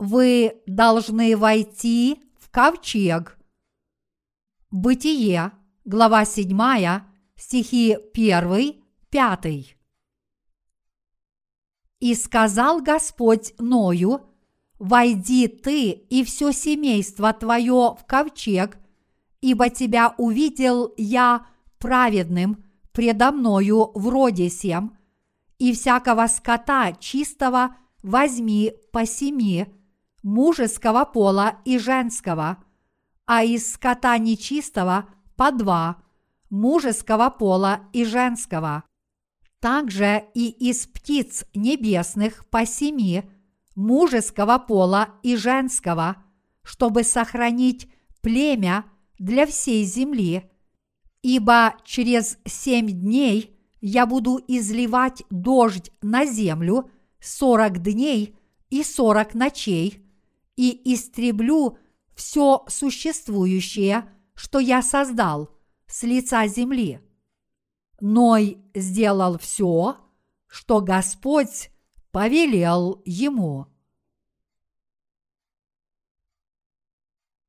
вы должны войти в ковчег. Бытие, глава 7, стихи 1, 5. И сказал Господь Ною, «Войди ты и все семейство твое в ковчег, ибо тебя увидел я праведным предо мною в роде сем, и всякого скота чистого возьми по семи, мужеского пола и женского, а из скота нечистого по два, мужеского пола и женского. Также и из птиц небесных по семи, мужеского пола и женского, чтобы сохранить племя для всей земли, ибо через семь дней я буду изливать дождь на землю сорок дней и сорок ночей, и истреблю все существующее, что я создал с лица земли. Ной сделал все, что Господь повелел ему.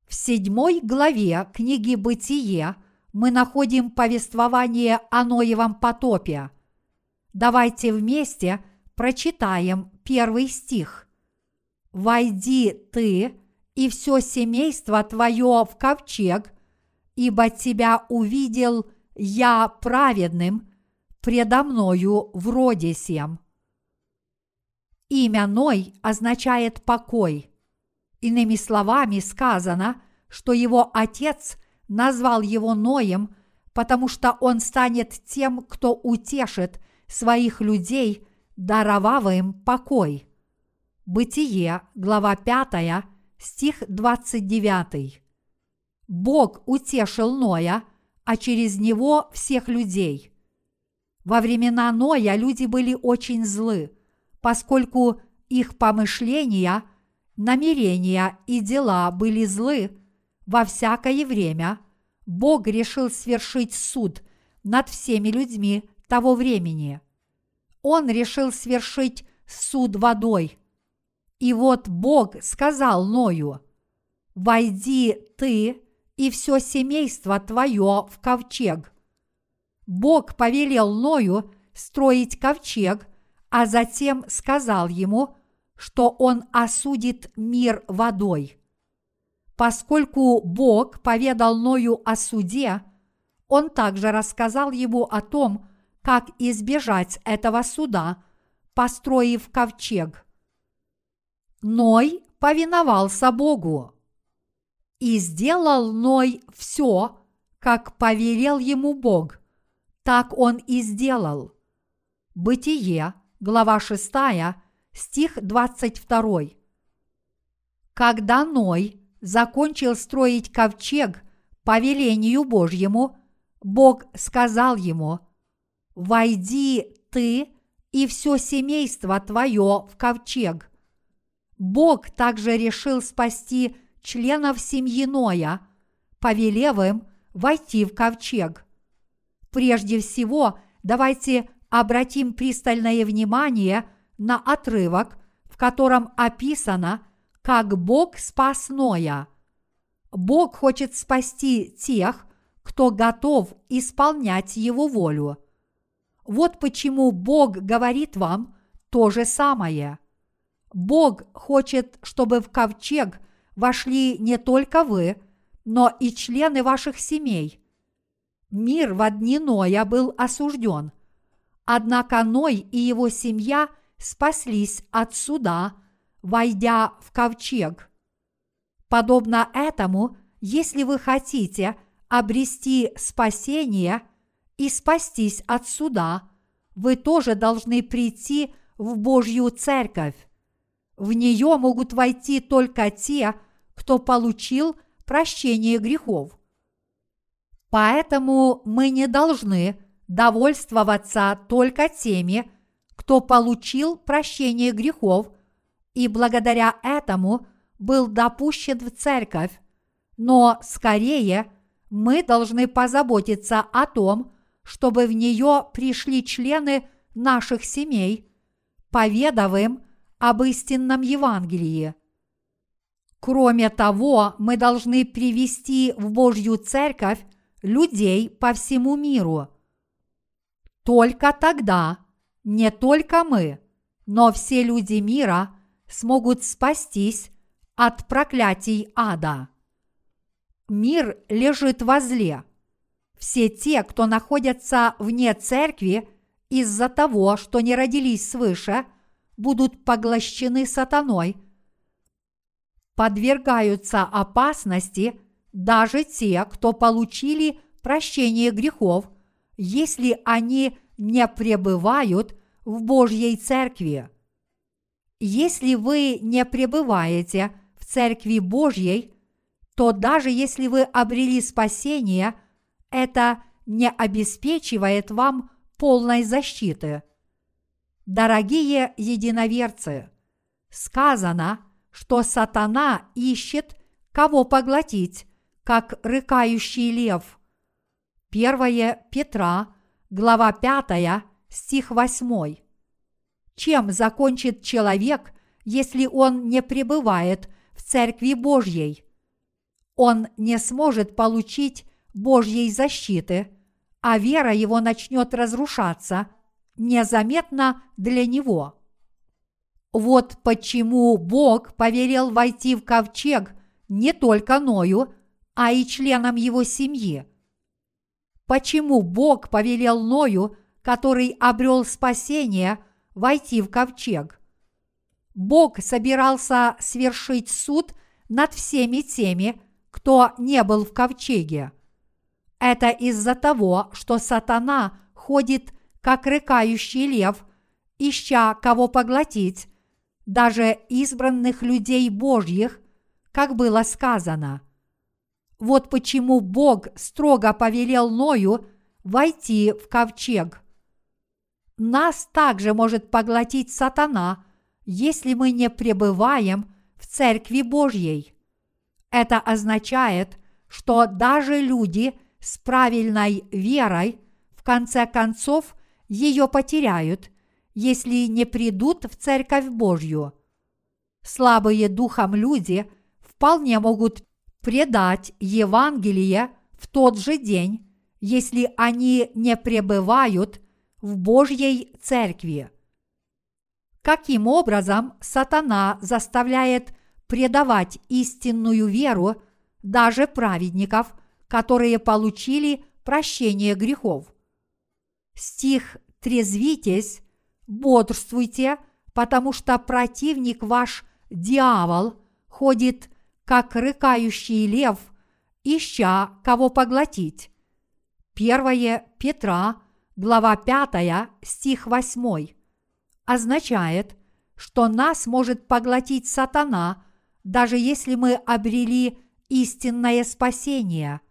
В седьмой главе книги «Бытие» мы находим повествование о Ноевом потопе. Давайте вместе прочитаем первый стих. «Войди ты и все семейство твое в ковчег, ибо тебя увидел я праведным предо мною в роде сем». Имя Ной означает покой – Иными словами сказано, что его отец назвал его Ноем, потому что он станет тем, кто утешит своих людей, даровав им покой. Бытие, глава 5, стих 29. Бог утешил Ноя, а через него всех людей. Во времена Ноя люди были очень злы, поскольку их помышления – намерения и дела были злы, во всякое время Бог решил свершить суд над всеми людьми того времени. Он решил свершить суд водой. И вот Бог сказал Ною, «Войди ты и все семейство твое в ковчег». Бог повелел Ною строить ковчег, а затем сказал ему – что он осудит мир водой. Поскольку Бог поведал Ною о суде, он также рассказал ему о том, как избежать этого суда, построив ковчег. Ной повиновался Богу. И сделал Ной все, как повелел ему Бог. Так он и сделал. Бытие, глава 6, стих 22. Когда Ной закончил строить ковчег по велению Божьему, Бог сказал ему, «Войди ты и все семейство твое в ковчег». Бог также решил спасти членов семьи Ноя, повелев им войти в ковчег. Прежде всего, давайте обратим пристальное внимание – на отрывок, в котором описано, как Бог спас Ноя. Бог хочет спасти тех, кто готов исполнять Его волю. Вот почему Бог говорит вам то же самое. Бог хочет, чтобы в ковчег вошли не только вы, но и члены ваших семей. Мир в дни Ноя был осужден, однако Ной и его семья – спаслись от суда, войдя в ковчег. Подобно этому, если вы хотите обрести спасение и спастись от суда, вы тоже должны прийти в Божью церковь. В нее могут войти только те, кто получил прощение грехов. Поэтому мы не должны довольствоваться только теми, кто получил прощение грехов и благодаря этому был допущен в церковь, но скорее мы должны позаботиться о том, чтобы в нее пришли члены наших семей, поведав им об истинном Евангелии. Кроме того, мы должны привести в Божью церковь людей по всему миру. Только тогда не только мы, но все люди мира смогут спастись от проклятий ада. Мир лежит возле. Все те, кто находятся вне церкви из-за того, что не родились свыше, будут поглощены сатаной, подвергаются опасности даже те, кто получили прощение грехов, если они не пребывают в Божьей церкви. Если вы не пребываете в церкви Божьей, то даже если вы обрели спасение, это не обеспечивает вам полной защиты. Дорогие единоверцы, сказано, что сатана ищет, кого поглотить, как рыкающий лев. 1 Петра, глава 5, стих 8. Чем закончит человек, если он не пребывает в Церкви Божьей? Он не сможет получить Божьей защиты, а вера его начнет разрушаться незаметно для него. Вот почему Бог повелел войти в ковчег не только Ною, а и членам его семьи. Почему Бог повелел Ною, который обрел спасение, войти в ковчег? Бог собирался свершить суд над всеми теми, кто не был в ковчеге. Это из-за того, что сатана ходит, как рыкающий лев, ища кого поглотить, даже избранных людей Божьих, как было сказано. Вот почему Бог строго повелел Ною войти в ковчег. Нас также может поглотить сатана, если мы не пребываем в Церкви Божьей. Это означает, что даже люди с правильной верой в конце концов ее потеряют, если не придут в Церковь Божью. Слабые духом люди вполне могут предать Евангелие в тот же день, если они не пребывают в Божьей Церкви. Каким образом сатана заставляет предавать истинную веру даже праведников, которые получили прощение грехов? Стих «Трезвитесь бодрствуйте, потому что противник ваш, дьявол, ходит, как рыкающий лев, ища кого поглотить. 1 Петра, глава 5, стих 8, означает, что нас может поглотить сатана, даже если мы обрели истинное спасение.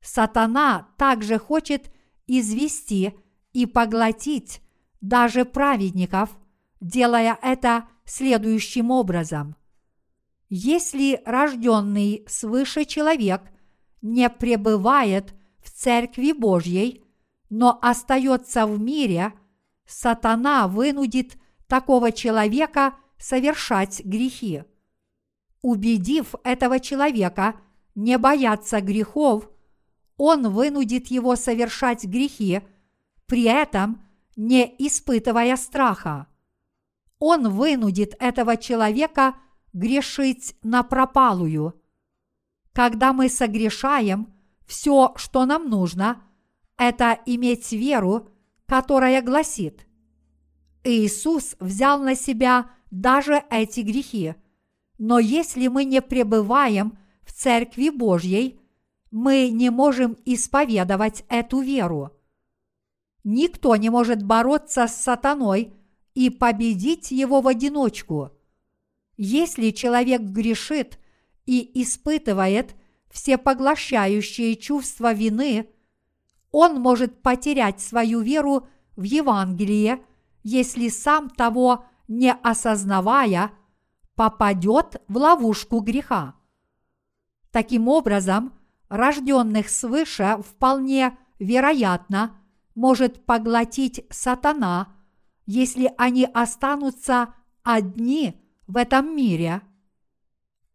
Сатана также хочет извести и поглотить даже праведников, делая это следующим образом. Если рожденный свыше человек не пребывает в Церкви Божьей, но остается в мире, сатана вынудит такого человека совершать грехи. Убедив этого человека не бояться грехов, он вынудит его совершать грехи, при этом не испытывая страха. Он вынудит этого человека грешить на пропалую. Когда мы согрешаем, все, что нам нужно, это иметь веру, которая гласит Иисус взял на себя даже эти грехи. Но если мы не пребываем в Церкви Божьей, мы не можем исповедовать эту веру. Никто не может бороться с сатаной и победить его в одиночку. Если человек грешит и испытывает всепоглощающее чувство вины, он может потерять свою веру в Евангелие, если сам того не осознавая, попадет в ловушку греха. Таким образом, рожденных свыше вполне вероятно – может поглотить сатана, если они останутся одни в этом мире.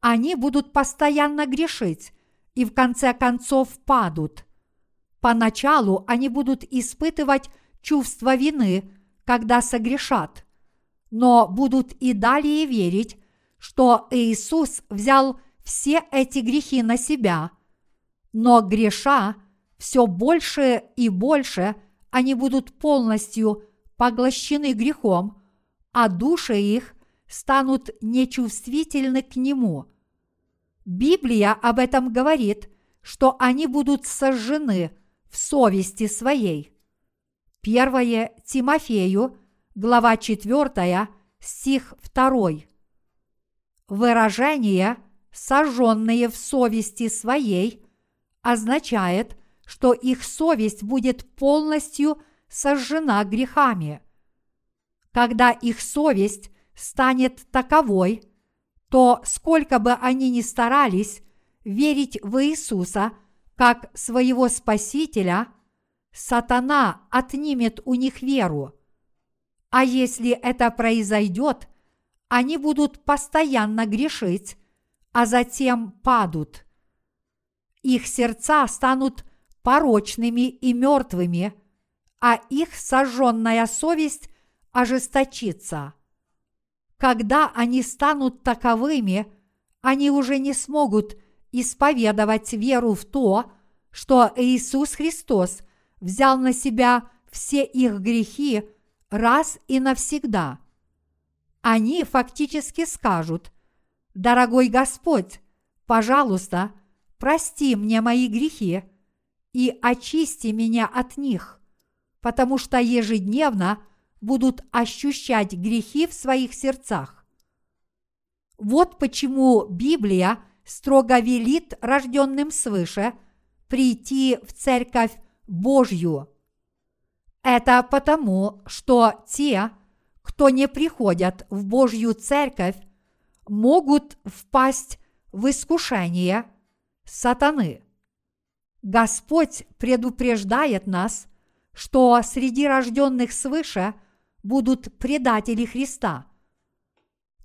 они будут постоянно грешить и в конце концов падут. Поначалу они будут испытывать чувство вины, когда согрешат, но будут и далее верить, что Иисус взял все эти грехи на себя. Но греша все больше и больше они будут полностью поглощены грехом, а души их станут нечувствительны к нему. Библия об этом говорит, что они будут сожжены в совести своей. Первое Тимофею, глава 4, стих 2. Выражение «сожженные в совести своей» означает, что их совесть будет полностью сожжена грехами. Когда их совесть станет таковой, то сколько бы они ни старались верить в Иисуса как своего Спасителя, сатана отнимет у них веру. А если это произойдет, они будут постоянно грешить, а затем падут. Их сердца станут порочными и мертвыми, а их сожженная совесть ожесточится. Когда они станут таковыми, они уже не смогут исповедовать веру в то, что Иисус Христос взял на себя все их грехи раз и навсегда. Они фактически скажут, «Дорогой Господь, пожалуйста, прости мне мои грехи и очисти меня от них, потому что ежедневно будут ощущать грехи в своих сердцах. Вот почему Библия строго велит рожденным свыше прийти в церковь Божью. Это потому, что те, кто не приходят в Божью церковь, могут впасть в искушение сатаны. Господь предупреждает нас, что среди рожденных свыше – будут предатели Христа.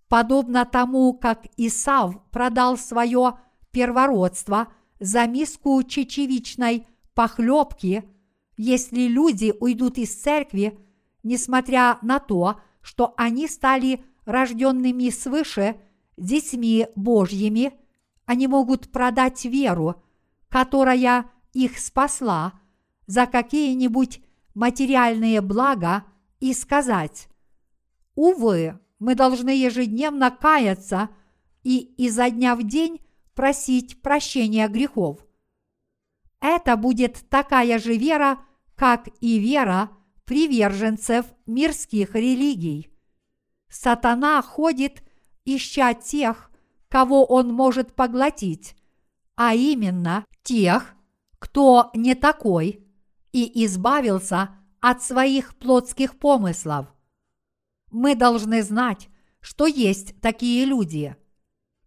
Подобно тому, как Исав продал свое первородство за миску чечевичной похлебки, если люди уйдут из церкви, несмотря на то, что они стали рожденными свыше детьми Божьими, они могут продать веру, которая их спасла, за какие-нибудь материальные блага и сказать, «Увы, мы должны ежедневно каяться и изо дня в день просить прощения грехов». Это будет такая же вера, как и вера приверженцев мирских религий. Сатана ходит, ища тех, кого он может поглотить, а именно тех, кто не такой, и избавился от своих плотских помыслов. Мы должны знать, что есть такие люди.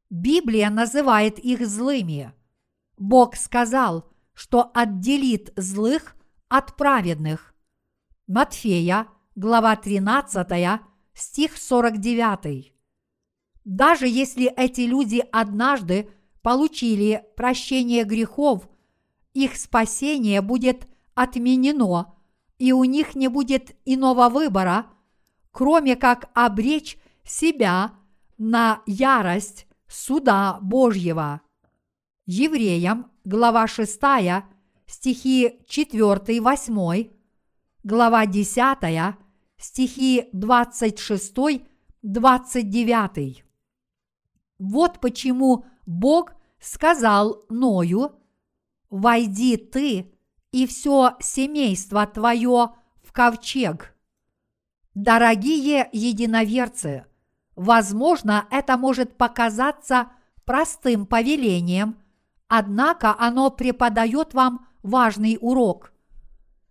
Библия называет их злыми. Бог сказал, что отделит злых от праведных. Матфея, глава 13, стих 49. Даже если эти люди однажды получили прощение грехов, их спасение будет отменено и у них не будет иного выбора, кроме как обречь себя на ярость суда Божьего. Евреям, глава 6, стихи 4-8, глава 10, стихи 26-29. Вот почему Бог сказал Ною, «Войди ты и все семейство твое в ковчег. Дорогие единоверцы, возможно, это может показаться простым повелением, однако оно преподает вам важный урок.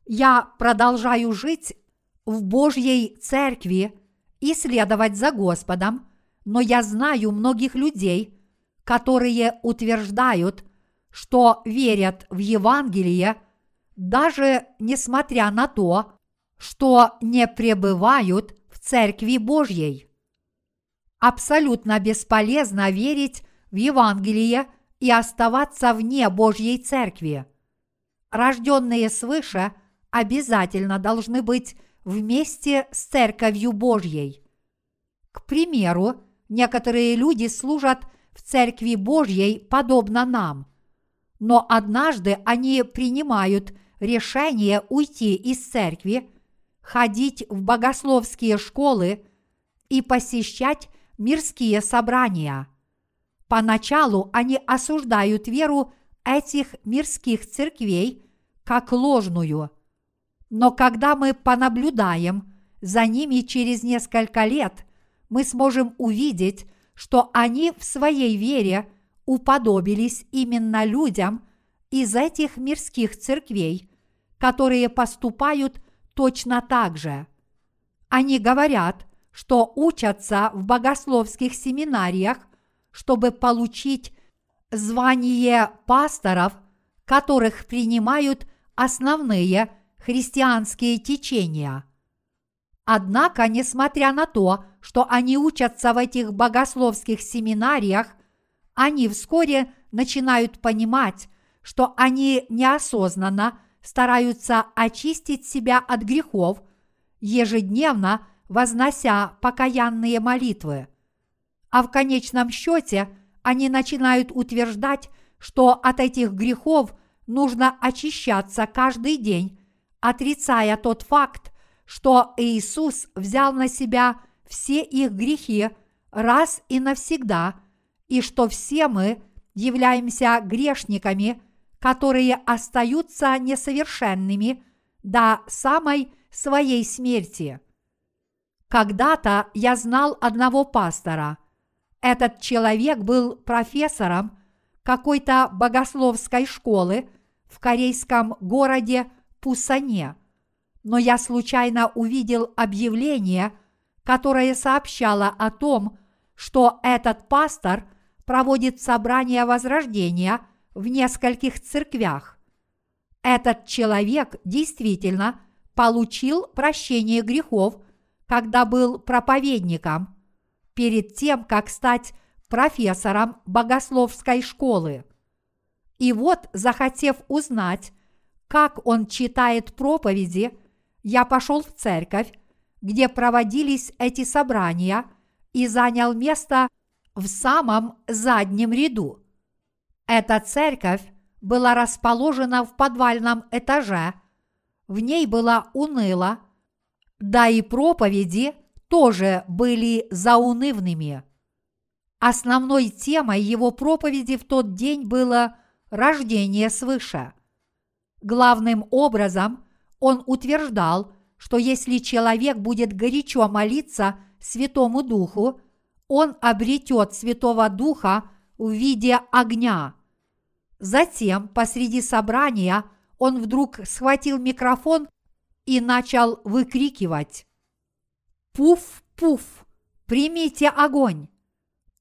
Я продолжаю жить в Божьей церкви и следовать за Господом, но я знаю многих людей, которые утверждают, что верят в Евангелие – даже несмотря на то, что не пребывают в Церкви Божьей. Абсолютно бесполезно верить в Евангелие и оставаться вне Божьей Церкви. Рожденные свыше обязательно должны быть вместе с Церковью Божьей. К примеру, некоторые люди служат в Церкви Божьей подобно нам, но однажды они принимают решение уйти из Церкви, ходить в богословские школы и посещать мирские собрания. Поначалу они осуждают веру этих мирских церквей как ложную. Но когда мы понаблюдаем за ними через несколько лет, мы сможем увидеть, что они в своей вере уподобились именно людям из этих мирских церквей, которые поступают точно так же. Они говорят, что учатся в богословских семинариях, чтобы получить звание пасторов, которых принимают основные христианские течения. Однако, несмотря на то, что они учатся в этих богословских семинариях, они вскоре начинают понимать, что они неосознанно стараются очистить себя от грехов, ежедневно вознося покаянные молитвы. А в конечном счете они начинают утверждать, что от этих грехов нужно очищаться каждый день, отрицая тот факт, что Иисус взял на себя все их грехи раз и навсегда, и что все мы являемся грешниками, которые остаются несовершенными до самой своей смерти. Когда-то я знал одного пастора. Этот человек был профессором какой-то богословской школы в корейском городе Пусане. Но я случайно увидел объявление, которое сообщало о том, что этот пастор проводит собрание возрождения в нескольких церквях. Этот человек действительно получил прощение грехов – когда был проповедником, перед тем, как стать профессором богословской школы. И вот, захотев узнать, как он читает проповеди, я пошел в церковь, где проводились эти собрания, и занял место в самом заднем ряду. Эта церковь была расположена в подвальном этаже, в ней было уныло, да и проповеди тоже были заунывными. Основной темой его проповеди в тот день было рождение свыше. Главным образом он утверждал, что если человек будет горячо молиться Святому Духу, он обретет Святого Духа в виде огня. Затем посреди собрания он вдруг схватил микрофон и начал выкрикивать «Пуф-пуф! Примите огонь!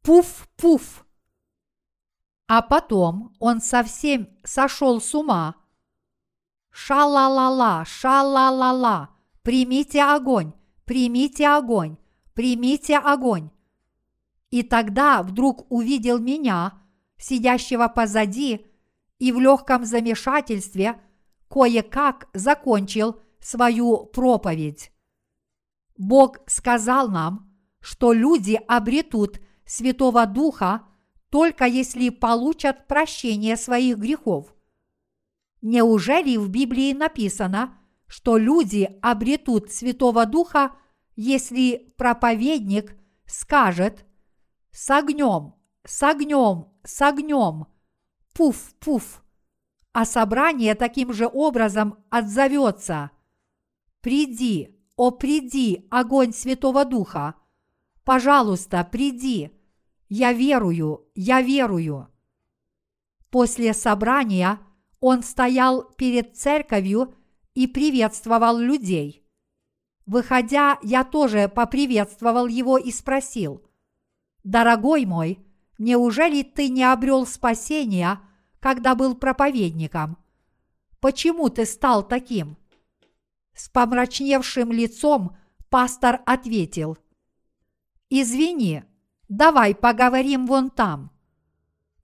Пуф-пуф!» А потом он совсем сошел с ума. «Ша-ла-ла-ла! Ша-ла-ла-ла! Примите огонь! Примите огонь! Примите огонь!» И тогда вдруг увидел меня, сидящего позади, и в легком замешательстве кое-как закончил свою проповедь. Бог сказал нам, что люди обретут Святого Духа только если получат прощение своих грехов. Неужели в Библии написано, что люди обретут Святого Духа, если проповедник скажет «с огнем, с огнем, с огнем, пуф-пуф», а собрание таким же образом отзовется Приди, о приди, огонь Святого Духа! Пожалуйста, приди! Я верую, я верую!» После собрания он стоял перед церковью и приветствовал людей. Выходя, я тоже поприветствовал его и спросил, «Дорогой мой, неужели ты не обрел спасения, когда был проповедником? Почему ты стал таким?» С помрачневшим лицом пастор ответил, «Извини, давай поговорим вон там».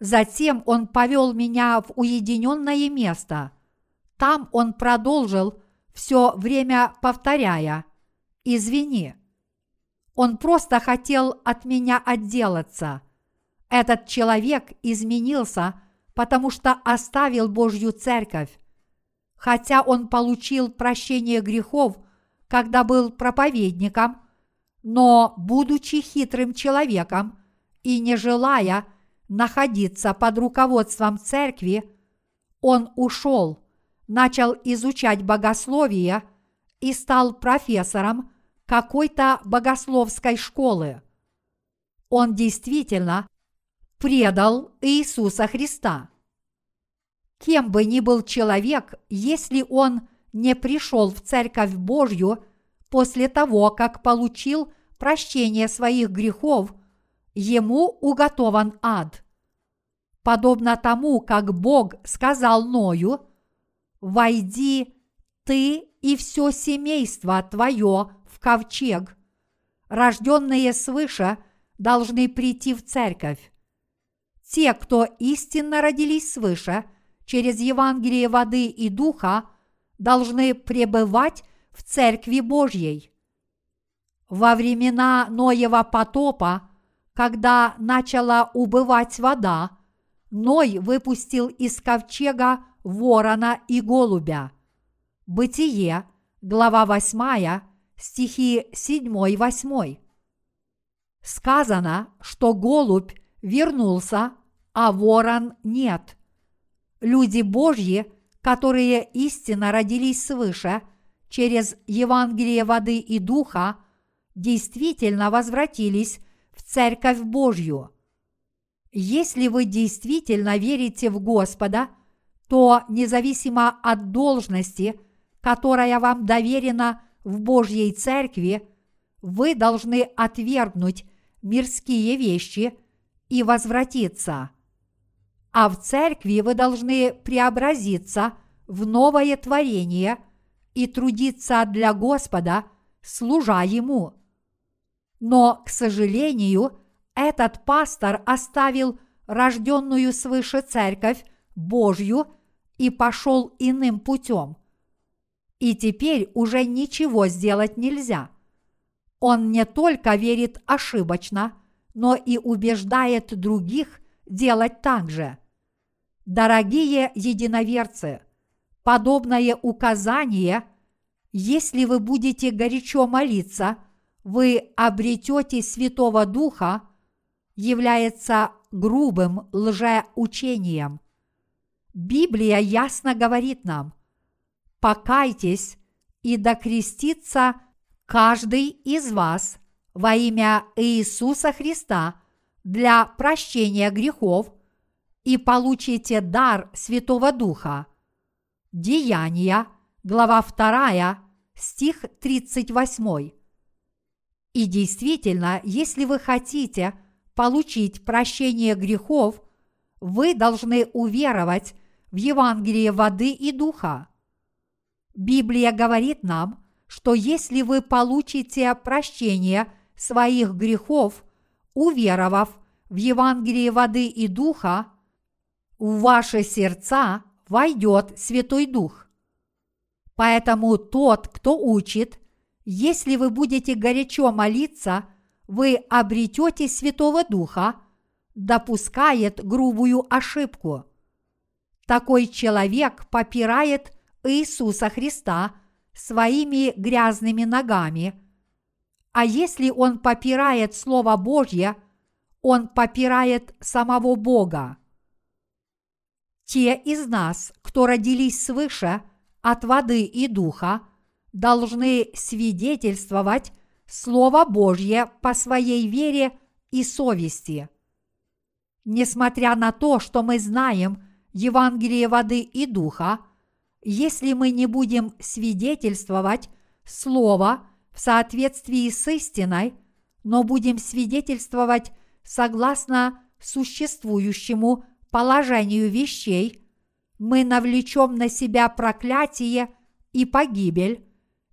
Затем он повел меня в уединенное место. Там он продолжил все время повторяя «Извини». Он просто хотел от меня отделаться. Этот человек изменился, потому что оставил Божью церковь. Хотя он получил прощение грехов, когда был проповедником, но, будучи хитрым человеком и не желая находиться под руководством церкви, он ушел, начал изучать богословие и стал профессором какой-то богословской школы. Он действительно предал Иисуса Христа. Кем бы ни был человек, если он не пришел в Церковь Божью после того, как получил прощение своих грехов – ему уготован ад. Подобно тому, как Бог сказал Ною, «Войди ты и все семейство твое в ковчег», рожденные свыше должны прийти в церковь. Те, кто истинно родились свыше, через Евангелие воды и духа, должны пребывать в Церкви Божьей. Во времена Ноева потопа – когда начала убывать вода, Ной выпустил из ковчега ворона и голубя. Бытие, глава 8, стихи 7-8. Сказано, что голубь вернулся, а ворон нет. Люди Божьи, которые истинно родились свыше через Евангелие воды и духа, действительно возвратились в Церковь Божью. Если вы действительно верите в Господа, то независимо от должности, которая вам доверена в Божьей Церкви, вы должны отвергнуть мирские вещи и возвратиться. А в Церкви вы должны преобразиться в новое творение и трудиться для Господа, служа Ему – но, к сожалению, этот пастор оставил рожденную свыше церковь Божью и пошел иным путем. И теперь уже ничего сделать нельзя. Он не только верит ошибочно, но и убеждает других делать так же. Дорогие единоверцы, подобное указание, если вы будете горячо молиться – вы обретете Святого Духа, является грубым лжеучением. Библия ясно говорит нам, покайтесь и докрестится каждый из вас во имя Иисуса Христа для прощения грехов и получите дар Святого Духа. Деяния, глава 2, стих 38. И действительно, если вы хотите получить прощение грехов, вы должны уверовать в Евангелие воды и духа. Библия говорит нам, что если вы получите прощение своих грехов, уверовав в Евангелие воды и духа, в ваши сердца войдет Святой Дух. Поэтому тот, кто учит если вы будете горячо молиться, вы обретете Святого Духа, допускает грубую ошибку. Такой человек попирает Иисуса Христа своими грязными ногами, а если он попирает Слово Божье, он попирает самого Бога. Те из нас, кто родились свыше от воды и духа, должны свидетельствовать Слово Божье по своей вере и совести. Несмотря на то, что мы знаем Евангелие воды и духа, если мы не будем свидетельствовать Слово в соответствии с истиной, но будем свидетельствовать согласно существующему положению вещей, мы навлечем на себя проклятие и погибель,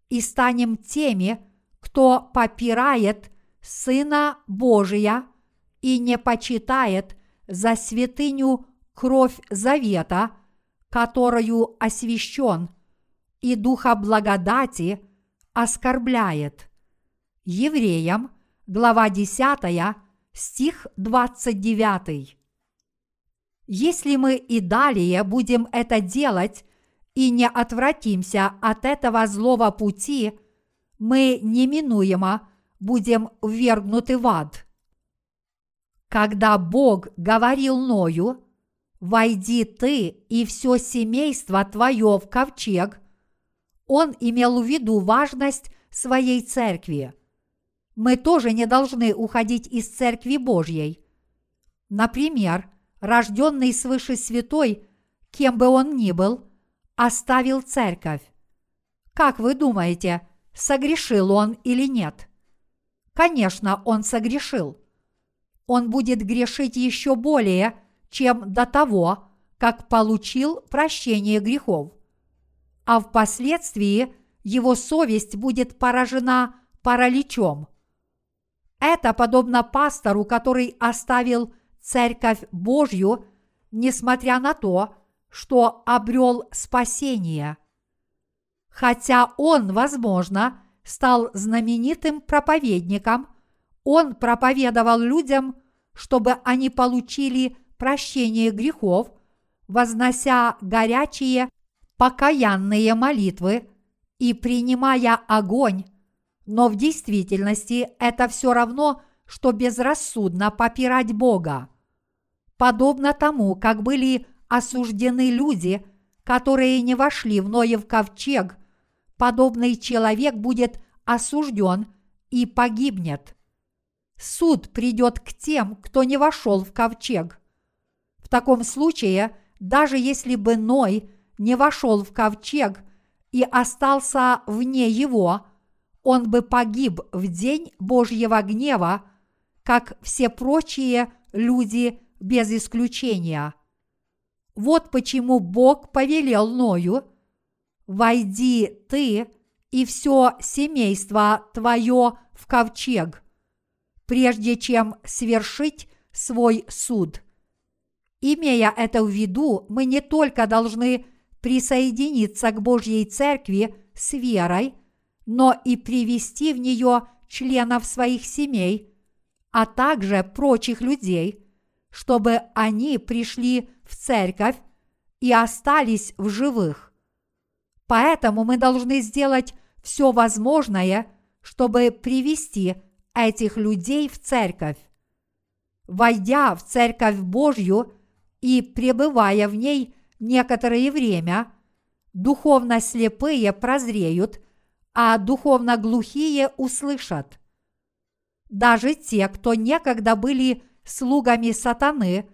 и станем теми, кто попирает Сына Божия и не почитает за святыню кровь завета, которую освящен, и духа благодати оскорбляет. Евреям, глава 10, стих 29. Если мы и далее будем это делать и не отвратимся от этого злого пути, мы неминуемо будем ввергнуты в ад. Когда Бог говорил Ною, «Войди ты и все семейство твое в ковчег», Он имел в виду важность своей церкви. Мы тоже не должны уходить из церкви Божьей. Например, – рожденный свыше святой, кем бы он ни был, оставил церковь. Как вы думаете, согрешил он или нет? Конечно, он согрешил. Он будет грешить еще более, чем до того, как получил прощение грехов. А впоследствии его совесть будет поражена параличом. Это подобно пастору, который оставил Церковь Божью, несмотря на то, что обрел спасение. Хотя он, возможно, стал знаменитым проповедником, он проповедовал людям, чтобы они получили прощение грехов, вознося горячие покаянные молитвы и принимая огонь, но в действительности это все равно, что безрассудно попирать Бога подобно тому, как были осуждены люди, которые не вошли в Ноев ковчег, подобный человек будет осужден и погибнет. Суд придет к тем, кто не вошел в ковчег. В таком случае, даже если бы Ной не вошел в ковчег и остался вне его, он бы погиб в день Божьего гнева, как все прочие люди без исключения. Вот почему Бог повелел Ною, «Войди ты и все семейство твое в ковчег, прежде чем свершить свой суд». Имея это в виду, мы не только должны присоединиться к Божьей Церкви с верой, но и привести в нее членов своих семей, а также прочих людей – чтобы они пришли в церковь и остались в живых. Поэтому мы должны сделать все возможное, чтобы привести этих людей в церковь. Войдя в церковь Божью и пребывая в ней некоторое время, духовно слепые прозреют, а духовно глухие услышат. Даже те, кто некогда были слугами сатаны,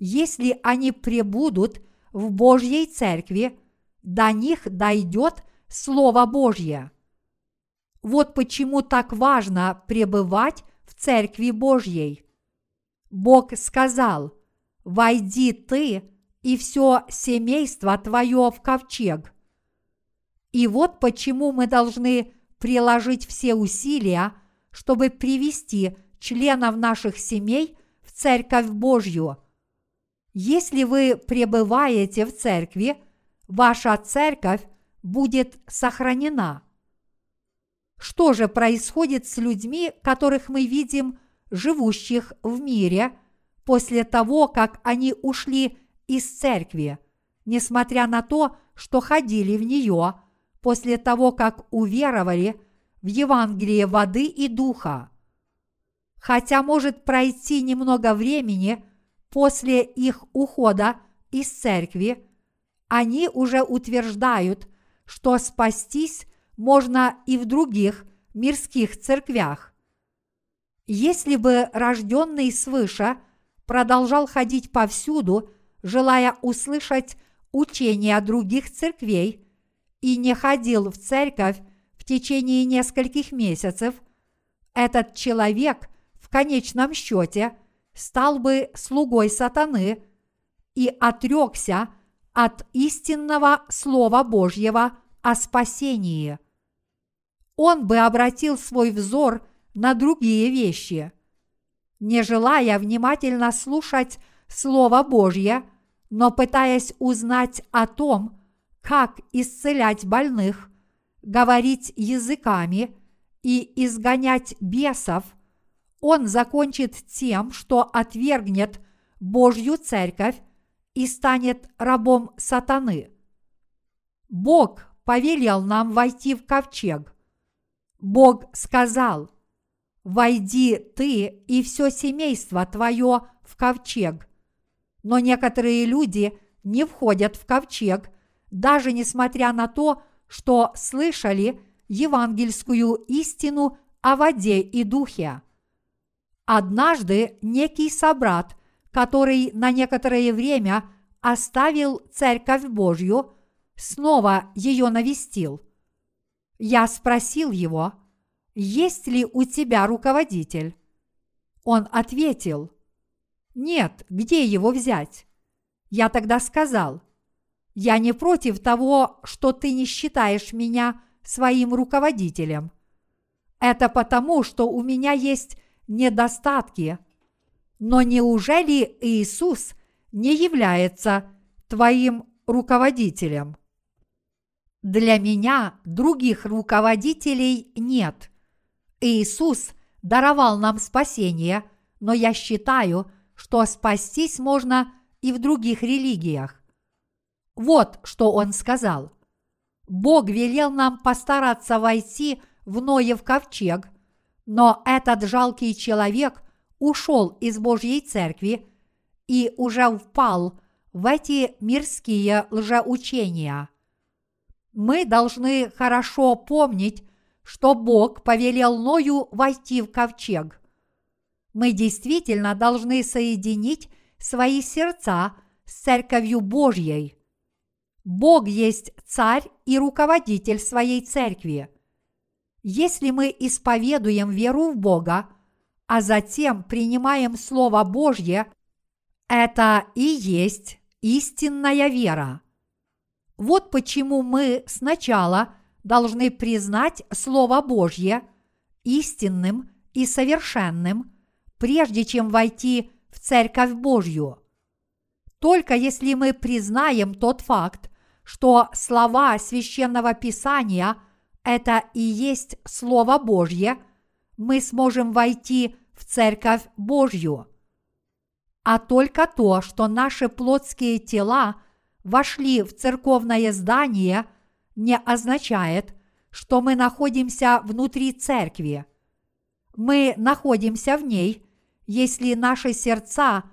если они пребудут в Божьей церкви, до них дойдет Слово Божье. Вот почему так важно пребывать в Церкви Божьей. Бог сказал, «Войди ты и все семейство твое в ковчег». И вот почему мы должны приложить все усилия, чтобы привести членов наших семей Церковь Божью. Если вы пребываете в церкви, ваша церковь будет сохранена. Что же происходит с людьми, которых мы видим живущих в мире после того, как они ушли из церкви, несмотря на то, что ходили в нее после того, как уверовали в Евангелие воды и духа? хотя может пройти немного времени после их ухода из церкви, они уже утверждают, что спастись можно и в других мирских церквях. Если бы рожденный свыше продолжал ходить повсюду, желая услышать учения других церквей, и не ходил в церковь в течение нескольких месяцев, этот человек конечном счете стал бы слугой сатаны и отрекся от истинного Слова Божьего о спасении. Он бы обратил свой взор на другие вещи. Не желая внимательно слушать Слово Божье, но пытаясь узнать о том, как исцелять больных, говорить языками и изгонять бесов, он закончит тем, что отвергнет Божью церковь и станет рабом сатаны. Бог повелел нам войти в ковчег. Бог сказал, «Войди ты и все семейство твое в ковчег». Но некоторые люди не входят в ковчег, даже несмотря на то, что слышали евангельскую истину о воде и духе. Однажды некий собрат, который на некоторое время оставил Церковь Божью, снова ее навестил. Я спросил его, есть ли у тебя руководитель? Он ответил, нет, где его взять? Я тогда сказал, я не против того, что ты не считаешь меня своим руководителем. Это потому, что у меня есть недостатки. Но неужели Иисус не является твоим руководителем? Для меня других руководителей нет. Иисус даровал нам спасение, но я считаю, что спастись можно и в других религиях. Вот что он сказал. Бог велел нам постараться войти в Ноев ковчег, но этот жалкий человек ушел из Божьей церкви и уже впал в эти мирские лжеучения. Мы должны хорошо помнить, что Бог повелел Ною войти в ковчег. Мы действительно должны соединить свои сердца с Церковью Божьей. Бог есть царь и руководитель своей церкви. Если мы исповедуем веру в Бога, а затем принимаем Слово Божье, это и есть истинная вера. Вот почему мы сначала должны признать Слово Божье истинным и совершенным, прежде чем войти в Церковь Божью. Только если мы признаем тот факт, что слова священного Писания – это и есть Слово Божье, мы сможем войти в Церковь Божью. А только то, что наши плотские тела – вошли в церковное здание, не означает, что мы находимся внутри церкви. Мы находимся в ней, если наши сердца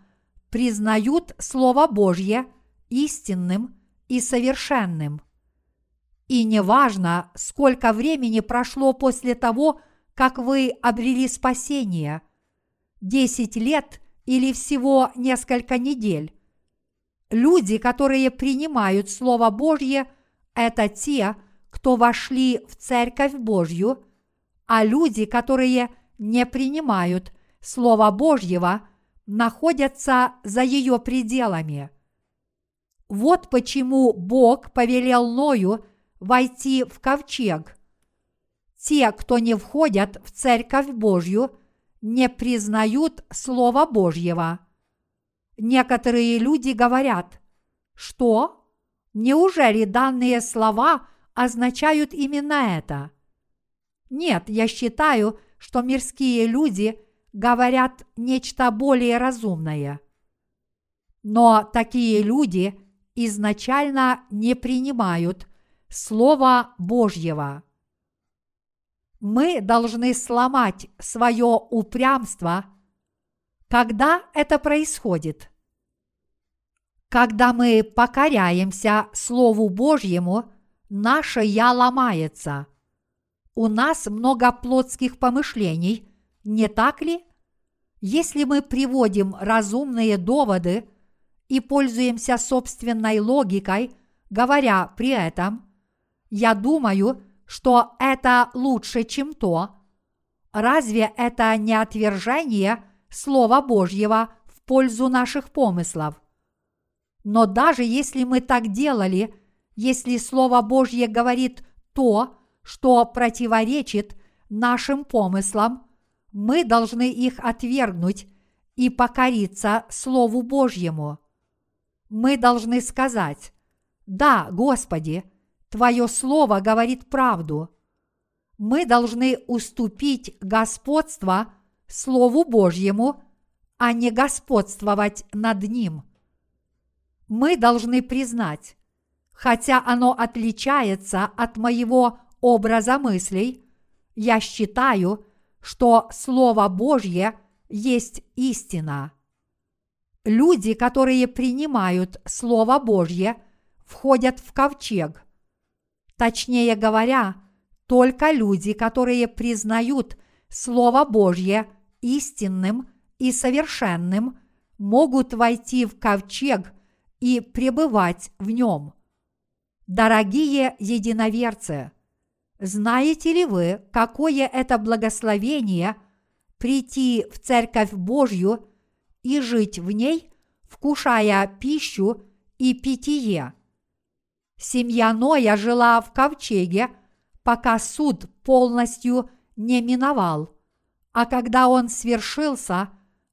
признают Слово Божье истинным и совершенным. И неважно, сколько времени прошло после того, как вы обрели спасение – десять лет или всего несколько недель. Люди, которые принимают Слово Божье, это те, кто вошли в Церковь Божью, а люди, которые не принимают Слова Божьего, находятся за ее пределами. Вот почему Бог повелел Ною войти в ковчег. Те, кто не входят в Церковь Божью, не признают Слова Божьего. Некоторые люди говорят, что? Неужели данные слова означают именно это? Нет, я считаю, что мирские люди говорят нечто более разумное. Но такие люди изначально не принимают Слова Божьего. Мы должны сломать свое упрямство – когда это происходит? Когда мы покоряемся Слову Божьему, наше «я» ломается. У нас много плотских помышлений, не так ли? Если мы приводим разумные доводы и пользуемся собственной логикой, говоря при этом, я думаю, что это лучше, чем то, разве это не отвержение – Слова Божьего в пользу наших помыслов. Но даже если мы так делали, если Слово Божье говорит то, что противоречит нашим помыслам, мы должны их отвергнуть и покориться Слову Божьему. Мы должны сказать, «Да, Господи, Твое Слово говорит правду». Мы должны уступить господство Слову Божьему, а не господствовать над ним. Мы должны признать, хотя оно отличается от моего образа мыслей, я считаю, что Слово Божье есть истина. Люди, которые принимают Слово Божье, входят в ковчег. Точнее говоря, только люди, которые признают Слово Божье истинным и совершенным, могут войти в ковчег и пребывать в нем. Дорогие единоверцы, знаете ли вы, какое это благословение прийти в Церковь Божью и жить в ней, вкушая пищу и питье? Семья Ноя жила в ковчеге, пока суд полностью не миновал, а когда он свершился,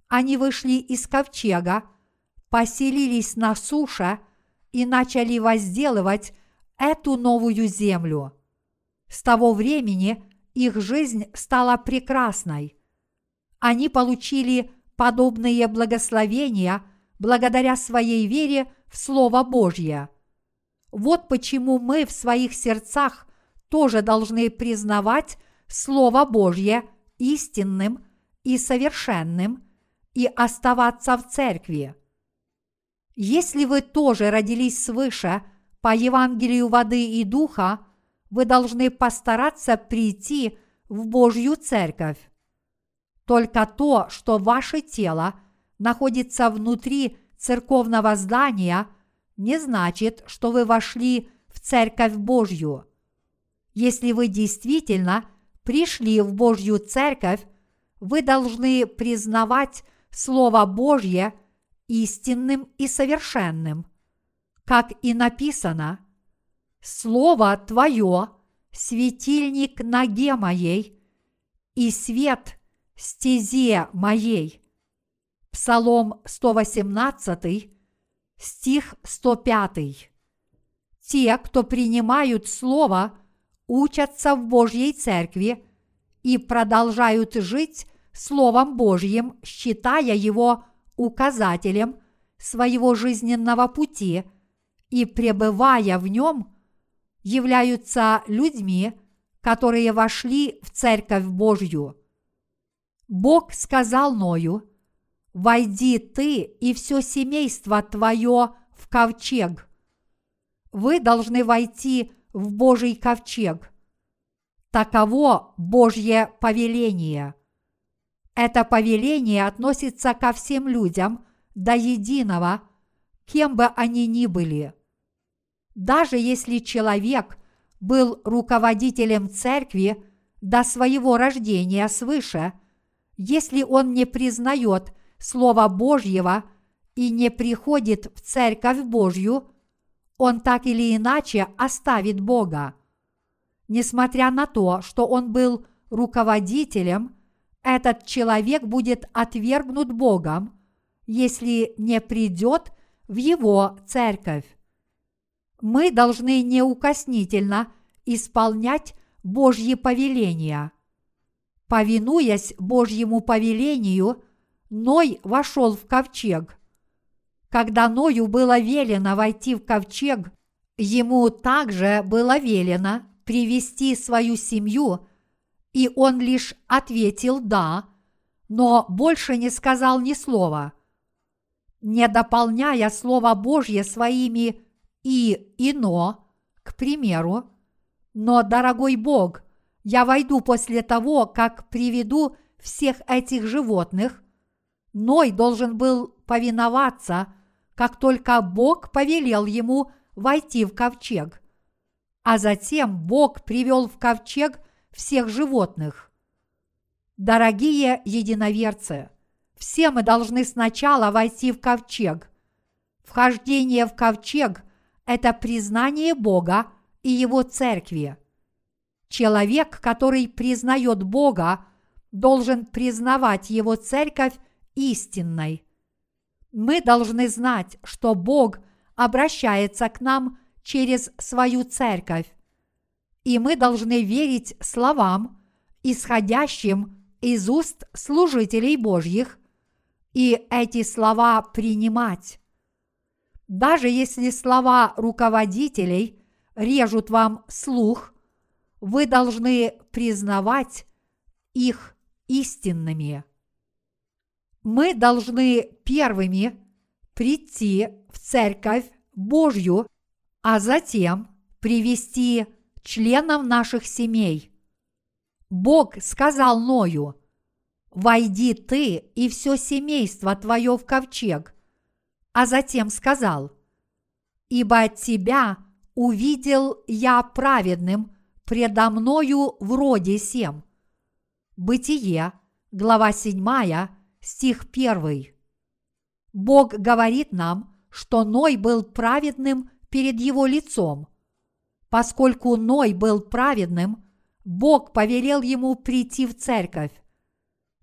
они вышли из ковчега, поселились на суше и начали возделывать эту новую землю. С того времени их жизнь стала прекрасной. Они получили подобные благословения благодаря своей вере в Слово Божье. Вот почему мы в своих сердцах тоже должны признавать Слово Божье истинным и совершенным и оставаться в церкви. Если вы тоже родились свыше – по Евангелию воды и духа, вы должны постараться прийти в Божью церковь. Только то, что ваше тело находится внутри церковного здания, не значит, что вы вошли в церковь Божью. Если вы действительно пришли в Божью церковь, вы должны признавать Слово Божье истинным и совершенным – как и написано, «Слово Твое – светильник ноге моей и свет стезе моей». Псалом 118, стих 105. Те, кто принимают Слово, учатся в Божьей Церкви и продолжают жить Словом Божьим, считая его указателем своего жизненного пути – и пребывая в нем, являются людьми, которые вошли в Церковь Божью. Бог сказал Ною, «Войди ты и все семейство твое в ковчег». Вы должны войти в Божий ковчег. Таково Божье повеление. Это повеление относится ко всем людям до единого, кем бы они ни были – даже если человек был руководителем церкви до своего рождения свыше, если он не признает Слова Божьего и не приходит в церковь Божью, он так или иначе оставит Бога. Несмотря на то, что он был руководителем, этот человек будет отвергнут Богом, если не придет в его церковь мы должны неукоснительно исполнять Божьи повеления. Повинуясь Божьему повелению, Ной вошел в ковчег. Когда Ною было велено войти в ковчег, ему также было велено привести свою семью, и он лишь ответил «да», но больше не сказал ни слова. Не дополняя Слово Божье своими и ино, к примеру, но, дорогой Бог, я войду после того, как приведу всех этих животных. Ной должен был повиноваться, как только Бог повелел ему войти в ковчег. А затем Бог привел в ковчег всех животных. Дорогие единоверцы, все мы должны сначала войти в ковчег. Вхождение в ковчег – это признание Бога и Его церкви. Человек, который признает Бога, должен признавать Его церковь истинной. Мы должны знать, что Бог обращается к нам через свою церковь, и мы должны верить словам, исходящим из уст служителей Божьих, и эти слова принимать. Даже если слова руководителей режут вам слух, вы должны признавать их истинными. Мы должны первыми прийти в Церковь Божью, а затем привести членов наших семей. Бог сказал Ною, «Войди ты и все семейство твое в ковчег», а затем сказал, «Ибо от тебя увидел я праведным предо мною в роде сем». Бытие, глава 7, стих 1. Бог говорит нам, что Ной был праведным перед его лицом. Поскольку Ной был праведным, Бог повелел ему прийти в церковь.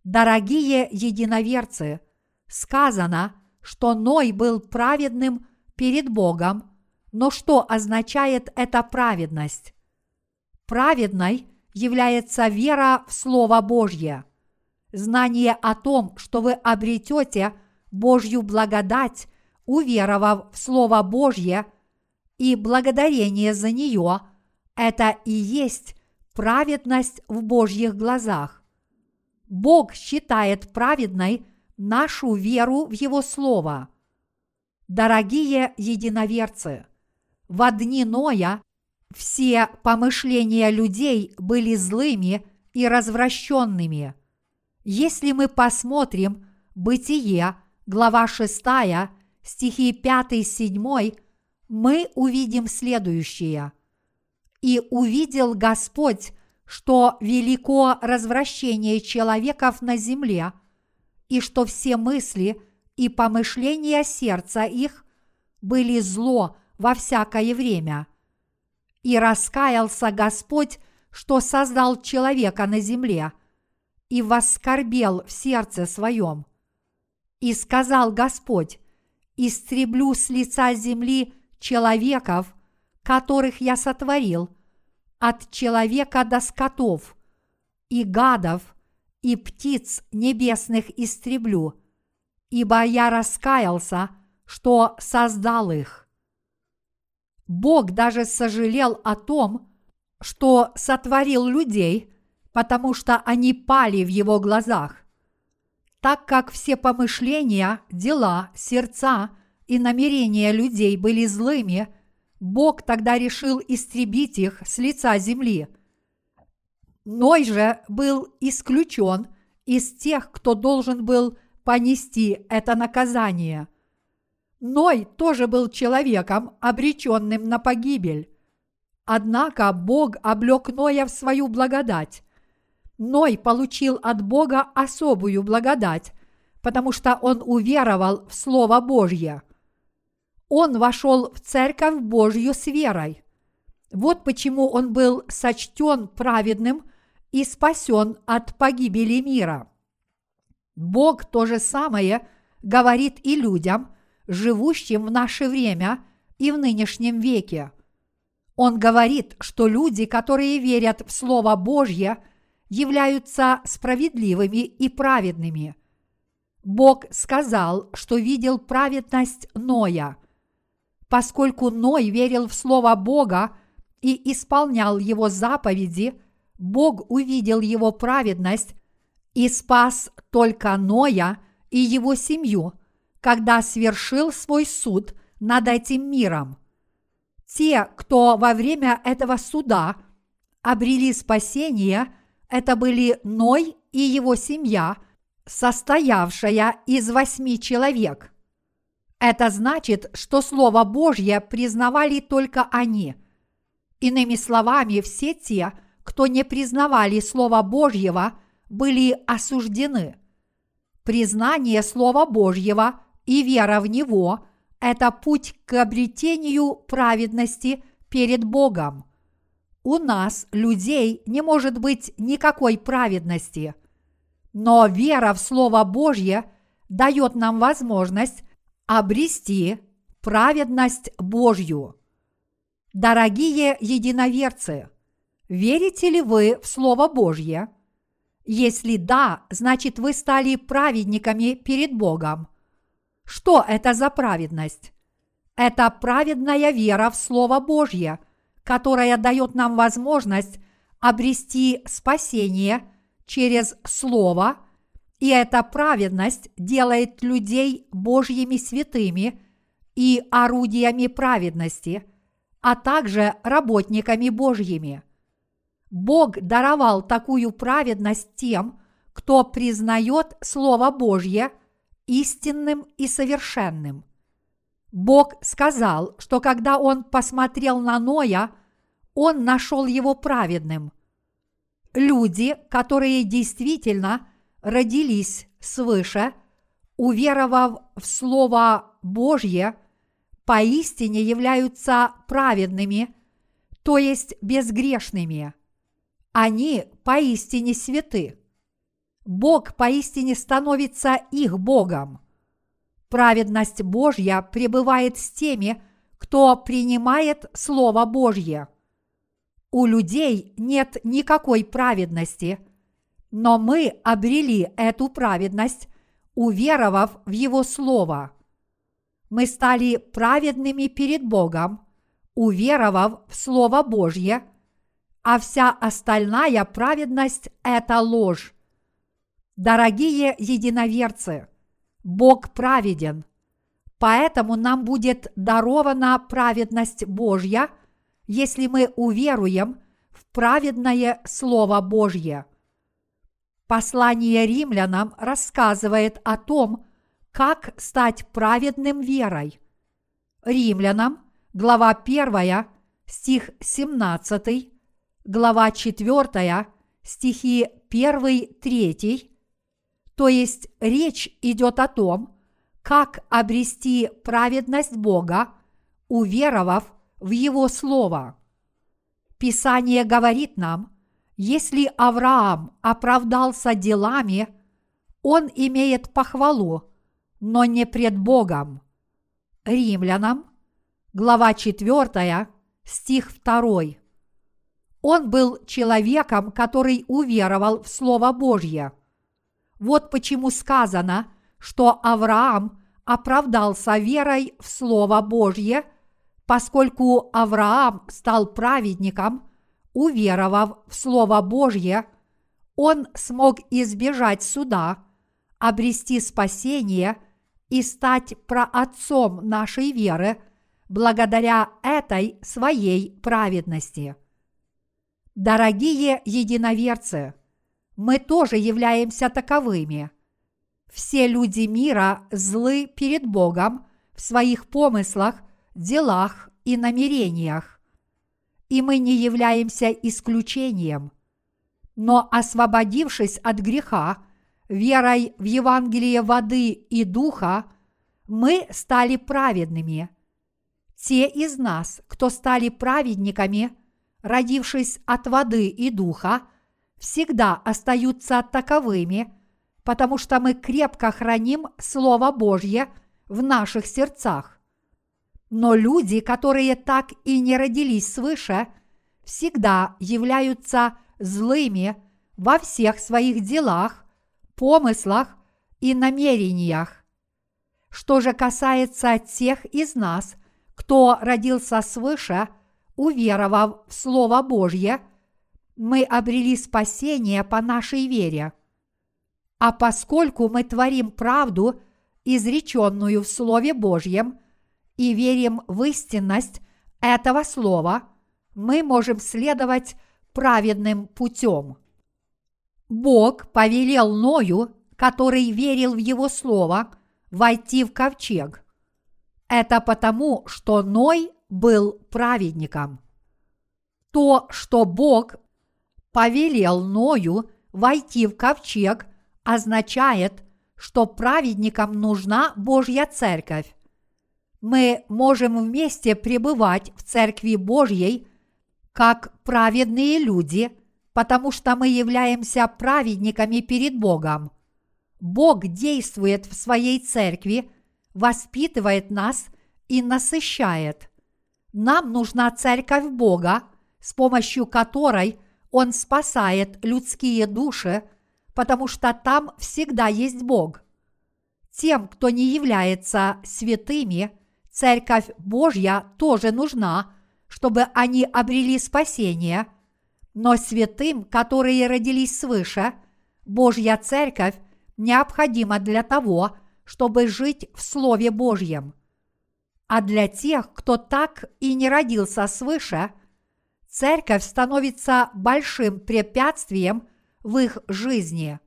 Дорогие единоверцы, сказано, что Ной был праведным перед Богом, но что означает эта праведность? Праведной является вера в Слово Божье, знание о том, что вы обретете Божью благодать, уверовав в Слово Божье, и благодарение за нее – это и есть праведность в Божьих глазах. Бог считает праведной нашу веру в Его Слово. Дорогие единоверцы, в дни Ноя все помышления людей были злыми и развращенными. Если мы посмотрим Бытие, глава 6, стихи 5-7, мы увидим следующее. «И увидел Господь, что велико развращение человеков на земле, и что все мысли и помышления сердца их были зло во всякое время. И раскаялся Господь, что создал человека на земле, и воскорбел в сердце своем. И сказал Господь, истреблю с лица земли человеков, которых я сотворил, от человека до скотов, и гадов, и птиц небесных истреблю, ибо я раскаялся, что создал их. Бог даже сожалел о том, что сотворил людей, потому что они пали в его глазах. Так как все помышления, дела, сердца и намерения людей были злыми, Бог тогда решил истребить их с лица земли. Ной же был исключен из тех, кто должен был понести это наказание. Ной тоже был человеком, обреченным на погибель. Однако Бог облек Ноя в свою благодать. Ной получил от Бога особую благодать, потому что он уверовал в Слово Божье. Он вошел в Церковь Божью с верой. Вот почему он был сочтен праведным и спасен от погибели мира. Бог то же самое говорит и людям, живущим в наше время и в нынешнем веке. Он говорит, что люди, которые верят в Слово Божье – являются справедливыми и праведными. Бог сказал, что видел праведность Ноя. Поскольку Ной верил в Слово Бога и исполнял Его заповеди, Бог увидел его праведность и спас только Ноя и его семью, когда свершил свой суд над этим миром. Те, кто во время этого суда обрели спасение – это были Ной и его семья, состоявшая из восьми человек. Это значит, что Слово Божье признавали только они. Иными словами, все те, кто не признавали Слова Божьего, были осуждены. Признание Слова Божьего и вера в Него – это путь к обретению праведности перед Богом – у нас, людей, не может быть никакой праведности. Но вера в Слово Божье дает нам возможность обрести праведность Божью. Дорогие единоверцы, верите ли вы в Слово Божье? Если да, значит вы стали праведниками перед Богом. Что это за праведность? Это праведная вера в Слово Божье, которая дает нам возможность обрести спасение через Слово, и эта праведность делает людей Божьими святыми и орудиями праведности, а также работниками Божьими. Бог даровал такую праведность тем, кто признает Слово Божье истинным и совершенным. Бог сказал, что когда Он посмотрел на Ноя, Он нашел его праведным. Люди, которые действительно родились свыше, уверовав в Слово Божье, поистине являются праведными, то есть безгрешными. Они поистине святы. Бог поистине становится их Богом. Праведность Божья пребывает с теми, кто принимает Слово Божье. У людей нет никакой праведности, но мы обрели эту праведность, уверовав в Его Слово. Мы стали праведными перед Богом, уверовав в Слово Божье, а вся остальная праведность – это ложь. Дорогие единоверцы, Бог праведен, поэтому нам будет дарована праведность Божья, если мы уверуем в праведное Слово Божье. Послание римлянам рассказывает о том, как стать праведным верой. Римлянам, глава 1, стих 17, глава 4, стихи 1-3, то есть речь идет о том, как обрести праведность Бога, уверовав в Его Слово. Писание говорит нам, если Авраам оправдался делами, он имеет похвалу, но не пред Богом. Римлянам, глава 4, стих 2. Он был человеком, который уверовал в Слово Божье – вот почему сказано, что Авраам оправдался верой в Слово Божье, поскольку Авраам стал праведником, уверовав в Слово Божье, он смог избежать суда, обрести спасение и стать праотцом нашей веры благодаря этой своей праведности. Дорогие единоверцы – мы тоже являемся таковыми. Все люди мира злы перед Богом в своих помыслах, делах и намерениях. И мы не являемся исключением. Но освободившись от греха, верой в Евангелие воды и духа, мы стали праведными. Те из нас, кто стали праведниками, родившись от воды и духа, всегда остаются таковыми, потому что мы крепко храним Слово Божье в наших сердцах. Но люди, которые так и не родились свыше, всегда являются злыми во всех своих делах, помыслах и намерениях. Что же касается тех из нас, кто родился свыше, уверовав в Слово Божье – мы обрели спасение по нашей вере. А поскольку мы творим правду, изреченную в Слове Божьем, и верим в истинность этого Слова, мы можем следовать праведным путем. Бог повелел Ною, который верил в Его Слово, войти в ковчег. Это потому, что Ной был праведником. То, что Бог повелел Ною войти в ковчег, означает, что праведникам нужна Божья церковь. Мы можем вместе пребывать в церкви Божьей как праведные люди, потому что мы являемся праведниками перед Богом. Бог действует в своей церкви, воспитывает нас и насыщает. Нам нужна церковь Бога, с помощью которой Он спасает людские души, потому что там всегда есть Бог. Тем, кто не является святыми, церковь Божья тоже нужна, чтобы они обрели спасение, но святым, которые родились свыше, Божья церковь необходима для того, чтобы жить в Слове Божьем. А для тех, кто так и не родился свыше, церковь становится большим препятствием в их жизни.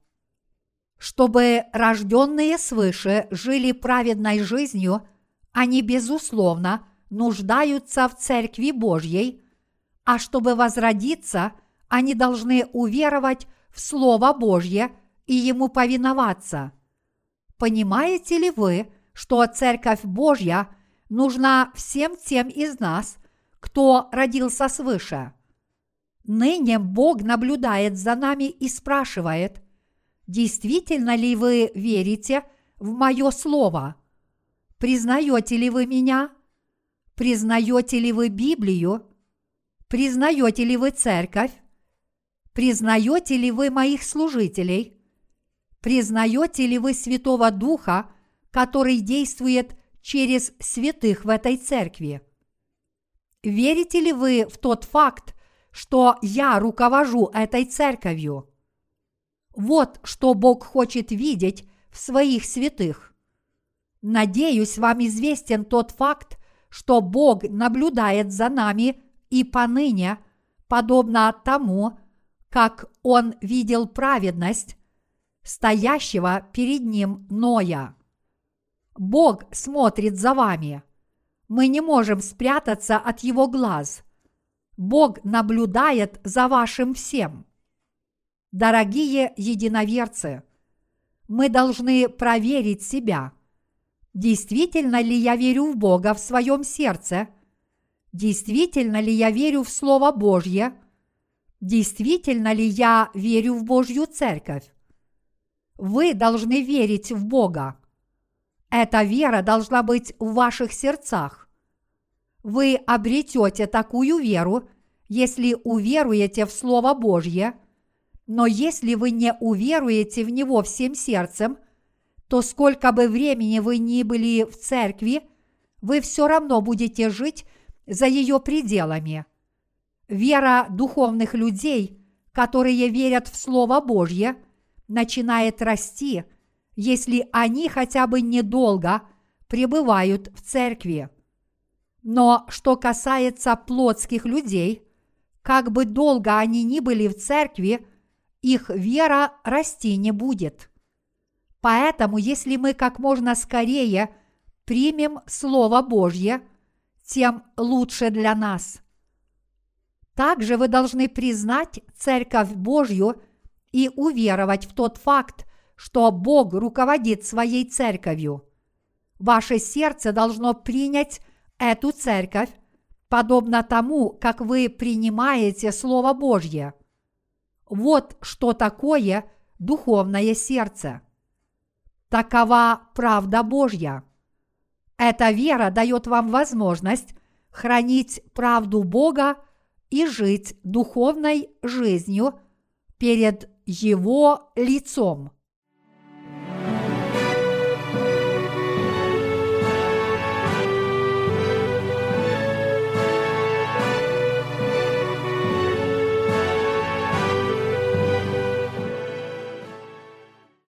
Чтобы рожденные свыше жили праведной жизнью, они, безусловно, нуждаются в Церкви Божьей, а чтобы возродиться, они должны уверовать в Слово Божье и ему повиноваться. Понимаете ли вы, что Церковь Божья нужна всем тем из нас, кто родился свыше? Ныне Бог наблюдает за нами и спрашивает, действительно ли вы верите в мое слово? Признаете ли вы меня? Признаете ли вы Библию? Признаете ли вы церковь? Признаете ли вы моих служителей? Признаете ли вы Святого Духа, который действует через святых в этой церкви? Верите ли вы в тот факт, что я руковожу этой церковью? Вот что Бог хочет видеть в своих святых. Надеюсь, вам известен тот факт, что Бог наблюдает за нами и поныне, подобно тому, как Он видел праведность, стоящего перед ним Ноя. Бог смотрит за вами. Мы не можем спрятаться от Его глаз. Бог наблюдает за вашим всем. Дорогие единоверцы, мы должны проверить себя. Действительно ли я верю в Бога в своем сердце? Действительно ли я верю в Слово Божье? Действительно ли я верю в Божью Церковь? Вы должны верить в Бога. Эта вера должна быть в ваших сердцах. Вы обретете такую веру, если уверуете в Слово Божье, но если вы не уверуете в Него всем сердцем, то сколько бы времени вы ни были в церкви, вы все равно будете жить за ее пределами. Вера духовных людей, которые верят в Слово Божье – начинает расти, если они хотя бы недолго пребывают в церкви. Но что касается плотских людей, как бы долго они ни были в церкви, их вера расти не будет. Поэтому, если мы как можно скорее примем Слово Божье, тем лучше для нас. Также вы должны признать Церковь Божью – и уверовать в тот факт, что Бог руководит своей церковью. Ваше сердце должно принять эту церковь, подобно тому, как вы принимаете Слово Божье. Вот что такое духовное сердце. Такова правда Божья. Эта вера дает вам возможность хранить правду Бога и жить духовной жизнью перед его лицом.